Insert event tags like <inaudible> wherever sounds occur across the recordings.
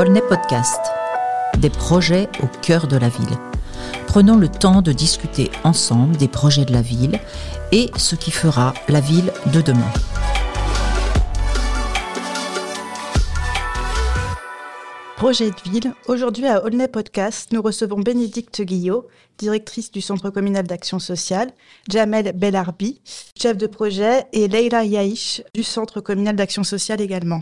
Aulnay Podcast. Des projets au cœur de la ville. Prenons le temps de discuter ensemble des projets de la ville et ce qui fera la ville de demain. Projet de ville. Aujourd'hui à Aulnay Podcast, nous recevons Bénédicte Guillot, directrice du Centre communal d'action sociale, Jamel Belarbi, chef de projet, et Leila Yaïch du Centre communal d'action sociale également.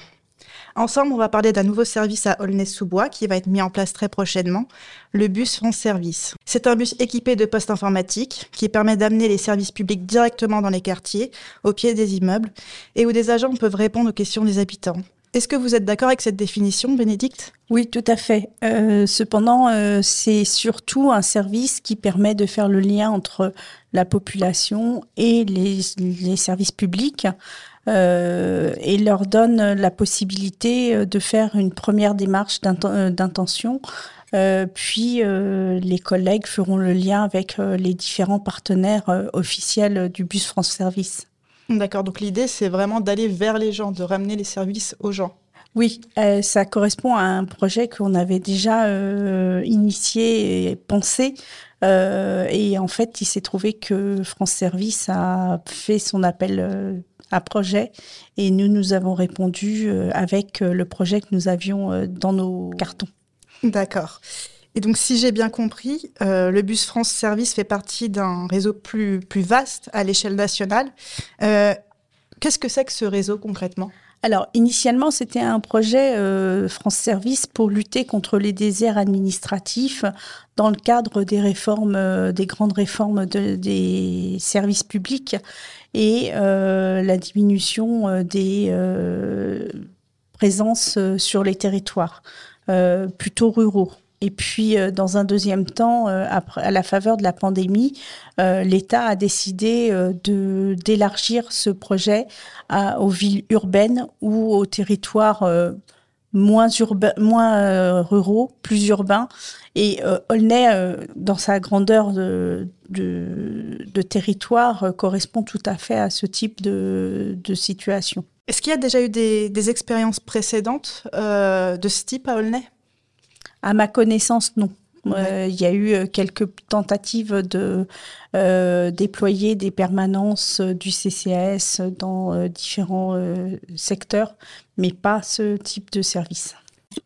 Ensemble, on va parler d'un nouveau service à Aulnay-sous-Bois qui va être mis en place très prochainement, le bus France Service. C'est un bus équipé de postes informatiques qui permet d'amener les services publics directement dans les quartiers, au pied des immeubles, et où des agents peuvent répondre aux questions des habitants. Est-ce que vous êtes d'accord avec cette définition, Bénédicte? Oui, tout à fait. Euh, cependant, euh, c'est surtout un service qui permet de faire le lien entre la population et les, les services publics euh, et leur donne la possibilité de faire une première démarche d'intention. puis les collègues feront le lien avec les différents partenaires officiels du bus France Service. D'accord, donc l'idée c'est vraiment d'aller vers les gens, de ramener les services aux gens. Oui, euh, ça correspond à un projet qu'on avait déjà euh, initié et pensé. Euh, et en fait, il s'est trouvé que France Service a fait son appel à projet et nous, nous avons répondu avec le projet que nous avions dans nos cartons. D'accord. Et donc, si j'ai bien compris, euh, le Bus France Service fait partie d'un réseau plus, plus vaste à l'échelle nationale. Euh, qu'est-ce que c'est que ce réseau concrètement? Alors, initialement, c'était un projet euh, France Service pour lutter contre les déserts administratifs dans le cadre des réformes, des grandes réformes des services publics et la diminution des présences sur les territoires plutôt ruraux. Et puis, euh, dans un deuxième temps, euh, à la faveur de la pandémie, euh, l'État a décidé d'élargir ce projet aux villes urbaines ou aux territoires moins ruraux, plus urbains. Et Aulnay, dans sa grandeur de, territoire, correspond tout à fait à ce type de, situation. Est-ce qu'il y a déjà eu des, des expériences précédentes de ce type à Aulnay? À ma connaissance, non. Euh, il y a eu euh, quelques tentatives de euh, déployer des permanences du CCAS dans différents secteurs, mais pas ce type de service.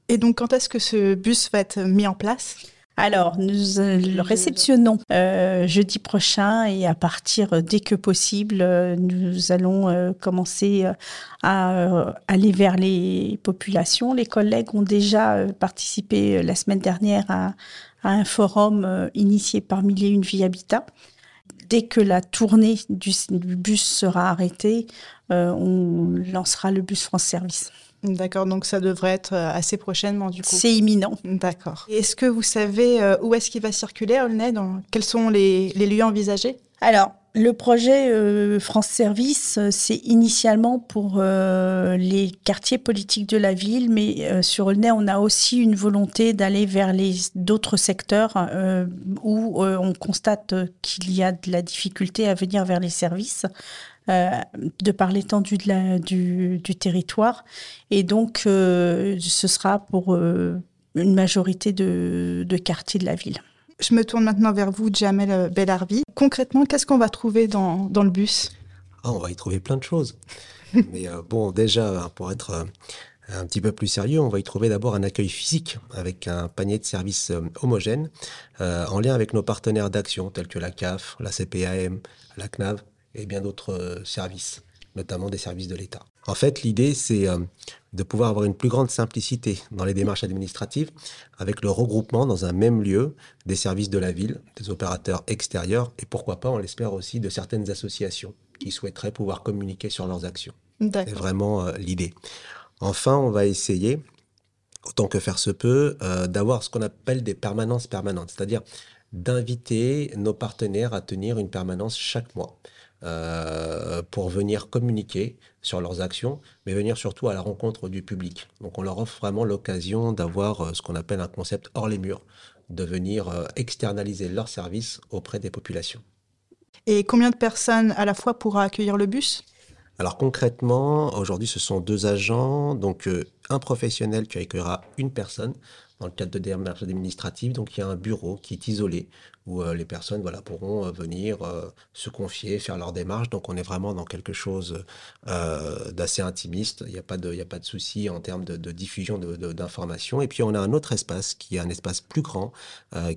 Et donc, quand est-ce que ce bus va être mis en place? Alors, nous euh, le réceptionnons euh, jeudi prochain et à partir euh, dès que possible, nous allons commencer à aller vers les populations. Les collègues ont déjà participé la semaine dernière à, un forum initié par Mille et une Vie Habitat. Dès que la tournée du, du bus sera arrêtée, on lancera le bus France Service. D'accord, donc ça devrait être euh, assez prochainement du coup. C'est imminent. D'accord. Est-ce que vous savez euh, où est-ce qu'il va circuler Aulnay Quels sont les, lieux envisagés? Alors, le projet euh, France Service, c'est initialement pour les quartiers politiques de la ville, mais sur Aulnay, on a aussi une volonté d'aller vers les d'autres secteurs où on constate qu'il y a de la difficulté à venir vers les services. Euh, de par l'étendue du, du, territoire. Et donc, euh, ce sera pour euh, une majorité de, quartiers de la ville. Je me tourne maintenant vers vous, Jamel Belarbi. Concrètement, qu'est-ce qu'on va trouver dans, dans le bus? Ah, On va y trouver plein de choses. <laughs> Mais bon, déjà, pour être un petit peu plus sérieux, on va y trouver d'abord un accueil physique avec un panier de services homogènes en lien avec nos partenaires d'action tels que la CAF, la CPAM, la CNAV et bien d'autres euh, services, notamment des services de l'État. En fait, l'idée, c'est euh, de pouvoir avoir une plus grande simplicité dans les démarches administratives avec le regroupement dans un même lieu des services de la ville, des opérateurs extérieurs et pourquoi pas, on l'espère aussi, de certaines associations qui souhaiteraient pouvoir communiquer sur leurs actions. C'est vraiment euh, l'idée. Enfin, on va essayer, autant que faire se peut, d'avoir ce qu'on appelle des permanences permanentes, c'est-à-dire d'inviter nos partenaires à tenir une permanence chaque mois. Euh, pour venir communiquer sur leurs actions, mais venir surtout à la rencontre du public. Donc on leur offre vraiment l'occasion d'avoir euh, ce qu'on appelle un concept hors les murs, de venir euh, externaliser leurs services auprès des populations. Et combien de personnes à la fois pourra accueillir le bus? Alors concrètement, aujourd'hui, ce sont deux agents, donc un professionnel qui accueillera une personne dans le cadre de démarches administratives. Donc il y a un bureau qui est isolé où euh, les personnes voilà, pourront euh, venir euh, se confier, faire leurs démarches. Donc on est vraiment dans quelque chose d'assez intimiste. Il n'y a pas de, il a pas de souci en termes de, diffusion d'informations. Et puis on a un autre espace qui est un espace plus grand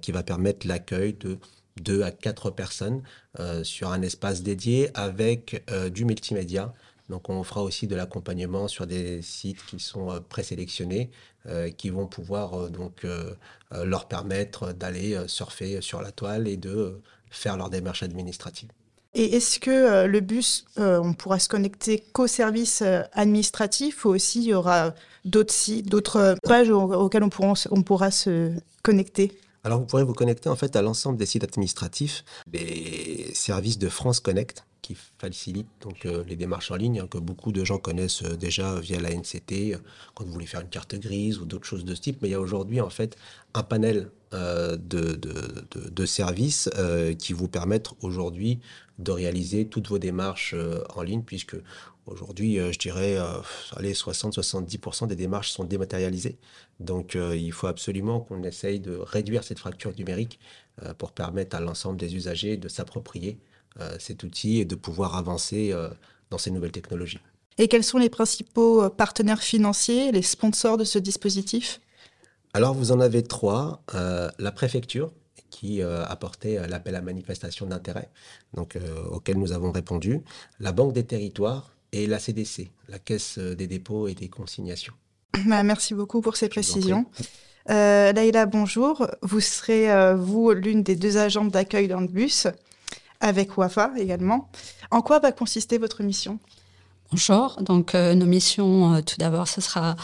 qui va permettre l'accueil de deux à quatre personnes sur un espace dédié avec du multimédia donc on fera aussi de l'accompagnement sur des sites qui sont euh, présélectionnés, euh, qui vont pouvoir euh, donc leur permettre d'aller surfer sur la toile et de faire leur démarche administrative. Et est-ce que le bus, on pourra se connecter qu'au service administratif ou aussi il y aura d'autres sites, d'autres pages auxquelles on pourra se connecter? Alors vous pourrez vous connecter en fait à l'ensemble des sites administratifs, des services de France Connect, qui facilite donc euh, les démarches en ligne hein, que beaucoup de gens connaissent euh, déjà via la NCT euh, quand vous voulez faire une carte grise ou d'autres choses de ce type. Mais il y a aujourd'hui en fait un panel de, de, services qui vous permettent aujourd'hui de réaliser toutes vos démarches en ligne puisque aujourd'hui je dirais allez 60-70% des démarches sont dématérialisées. Donc il faut absolument qu'on essaye de réduire cette fracture numérique pour permettre à l'ensemble des usagers de s'approprier cet outil et de pouvoir avancer euh, dans ces nouvelles technologies. Et quels sont les principaux euh, partenaires financiers, les sponsors de ce dispositif? Alors vous en avez trois. la préfecture, qui a apporté l'appel à manifestation d'intérêt, donc auquel nous avons répondu, la Banque des territoires et la CDC, la Caisse des dépôts et des consignations. <clears throat> Bah, merci beaucoup pour ces précisions. Euh, Laïla, bonjour. Vous serez, vous, l'une des deux agentes d'accueil dans le bus avec WAFA également. En quoi va consister votre mission? Bonjour. Donc, euh, nos missions, euh, tout d'abord, ce sera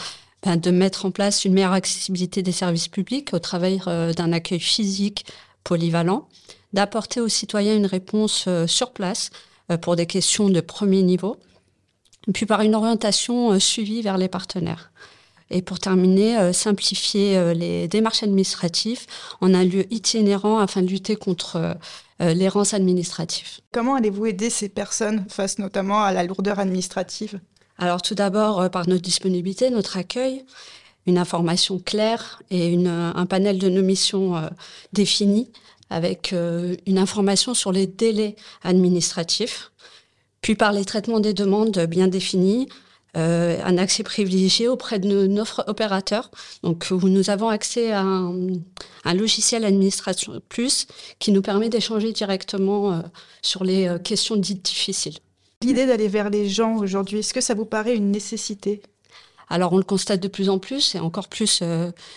ben, de mettre en place une meilleure accessibilité des services publics au travers euh, d'un accueil physique polyvalent, d'apporter aux citoyens une réponse sur place pour des questions de premier niveau, puis par une orientation suivie vers les partenaires. Et pour terminer, simplifier les démarches administratives en un lieu itinérant afin de lutter contre euh, l'errance administrative. Comment allez-vous aider ces personnes face notamment à la lourdeur administrative? Alors tout d'abord euh, par notre disponibilité, notre accueil, une information claire et une, un panel de nos missions euh, définies avec une information sur les délais administratifs, puis par les traitements des demandes bien définis, euh, un accès privilégié auprès de nos, opérateurs. Donc, où nous avons accès à un, logiciel administration plus qui nous permet d'échanger directement euh, sur les euh, questions dites difficiles. L'idée d'aller vers les gens aujourd'hui, est-ce que ça vous paraît une nécessité? Alors on le constate de plus en plus, et encore plus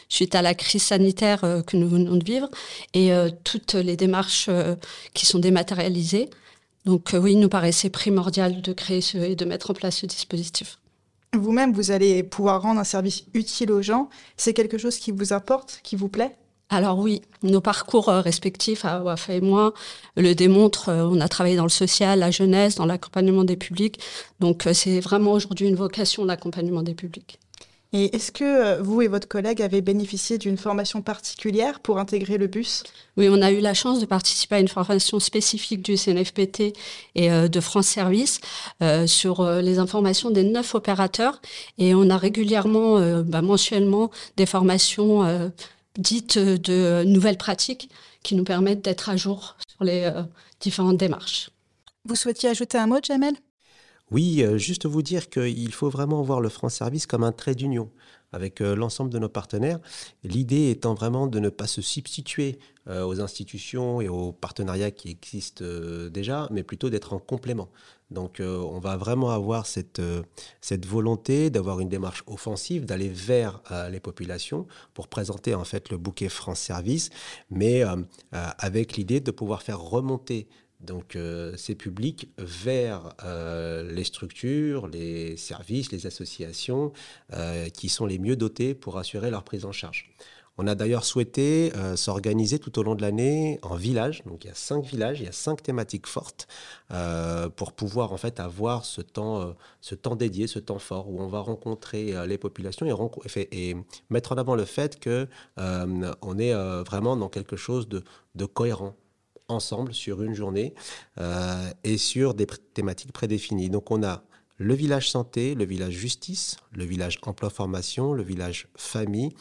suite à la crise sanitaire que nous venons de vivre, et toutes les démarches qui sont dématérialisées. Donc oui, il nous paraissait primordial de créer ce, et de mettre en place ce dispositif. Vous-même, vous allez pouvoir rendre un service utile aux gens. C'est quelque chose qui vous apporte, qui vous plaît? Alors oui, nos parcours euh, respectifs, à Wafa et moi, le démontrent. Euh, on a travaillé dans le social, la jeunesse, dans l'accompagnement des publics. Donc euh, c'est vraiment aujourd'hui une vocation, l'accompagnement des publics. Et est-ce que euh, vous et votre collègue avez bénéficié d'une formation particulière pour intégrer le bus? Oui, on a eu la chance de participer à une formation spécifique du CNFPT et euh, de France Service euh, sur les informations des neuf opérateurs. Et on a régulièrement, bah, mensuellement, des formations dites de nouvelles pratiques qui nous permettent d'être à jour sur les différentes démarches. Vous souhaitiez ajouter un mot, Jamel? Oui, euh, juste vous dire qu'il faut vraiment voir le France Service comme un trait d'union avec euh, l'ensemble de nos partenaires. L'idée étant vraiment de ne pas se substituer euh, aux institutions et aux partenariats qui existent déjà, mais plutôt d'être en complément. Donc on va vraiment avoir cette, cette volonté d'avoir une démarche offensive, d'aller vers les populations pour présenter en fait le bouquet France Service, mais avec l'idée de pouvoir faire remonter donc euh, ces publics vers euh, les structures, les services, les associations euh, qui sont les mieux dotés pour assurer leur prise en charge. On a d'ailleurs souhaité s'organiser tout au long de l'année en villages. Donc il y a cinq villages, il y a cinq thématiques fortes pour pouvoir en fait avoir ce temps, ce temps dédié, ce temps fort où on va rencontrer les populations et, et, mettre en avant le fait que on est vraiment dans quelque chose de cohérent ensemble sur une journée euh, et sur des thématiques prédéfinies. Donc on a le village santé, le village justice, le village emploi-formation, le village famille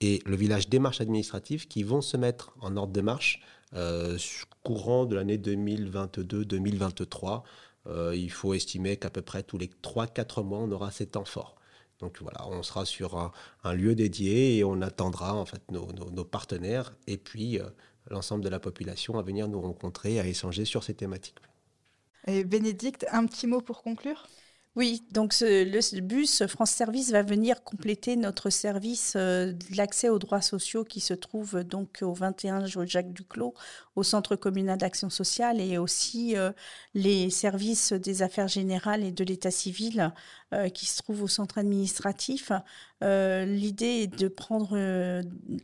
et le village démarche administrative qui vont se mettre en ordre de marche euh, courant de l'année 2022-2023. Euh, il faut estimer qu'à peu près tous les 3-4 mois, on aura ces temps forts. Donc voilà, on sera sur un, lieu dédié et on attendra en fait nos, partenaires et puis euh, l'ensemble de la population à venir nous rencontrer, à échanger sur ces thématiques. Et Bénédicte, un petit mot pour conclure? Oui, donc le bus France Service va venir compléter notre service euh, de l'accès aux droits sociaux qui se trouve donc au 21 Jacques Duclos, au Centre communal d'action sociale et aussi euh, les services des affaires générales et de l'état civil euh, qui se trouvent au centre administratif. L'idée est de prendre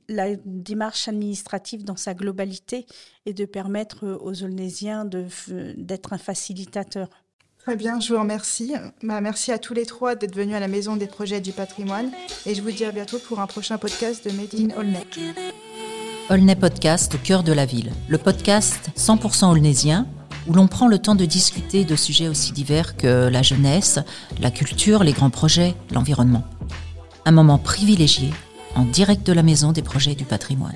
la démarche administrative dans sa globalité et de permettre aux Olnésiens d'être un facilitateur. Très bien, je vous remercie. Bah, merci à tous les trois d'être venus à la Maison des projets du patrimoine et je vous dis à bientôt pour un prochain podcast de Made in Aulnay. Aulnay Podcast au cœur de la ville, le podcast 100% aulnaysien où l'on prend le temps de discuter de sujets aussi divers que la jeunesse, la culture, les grands projets, l'environnement. Un moment privilégié en direct de la Maison des projets du patrimoine.